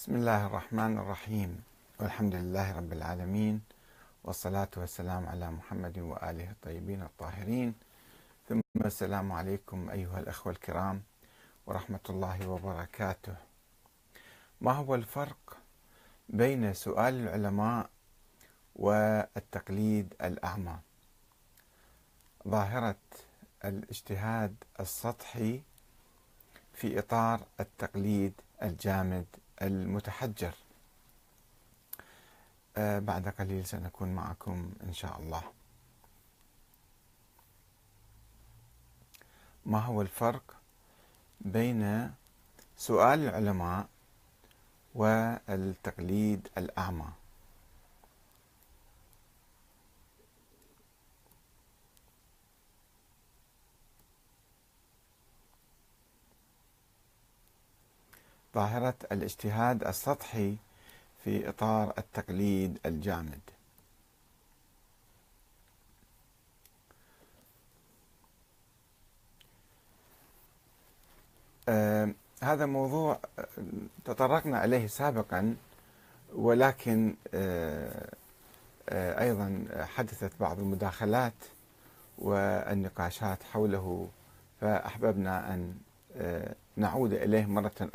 بسم الله الرحمن الرحيم. والحمد لله رب العالمين. والصلاة والسلام على محمد وآله الطيبين الطاهرين. ثم السلام عليكم أيها الأخوة الكرام ورحمة الله وبركاته. ما هو الفرق بين سؤال العلماء والتقليد الأعمى؟ ظاهرة الاجتهاد السطحي في إطار التقليد الجامد المتحجر. آه، بعد قليل سنكون معكم إن شاء الله. ما هو الفرق بين سؤال العلماء والتقليد الأعمى؟ ظاهرة الاجتهاد السطحي في إطار التقليد الجامد. آه هذا موضوع تطرقنا إليه سابقا ولكن آه آه أيضا حدثت بعض المداخلات والنقاشات حوله فأحببنا أن نعود إليه مرة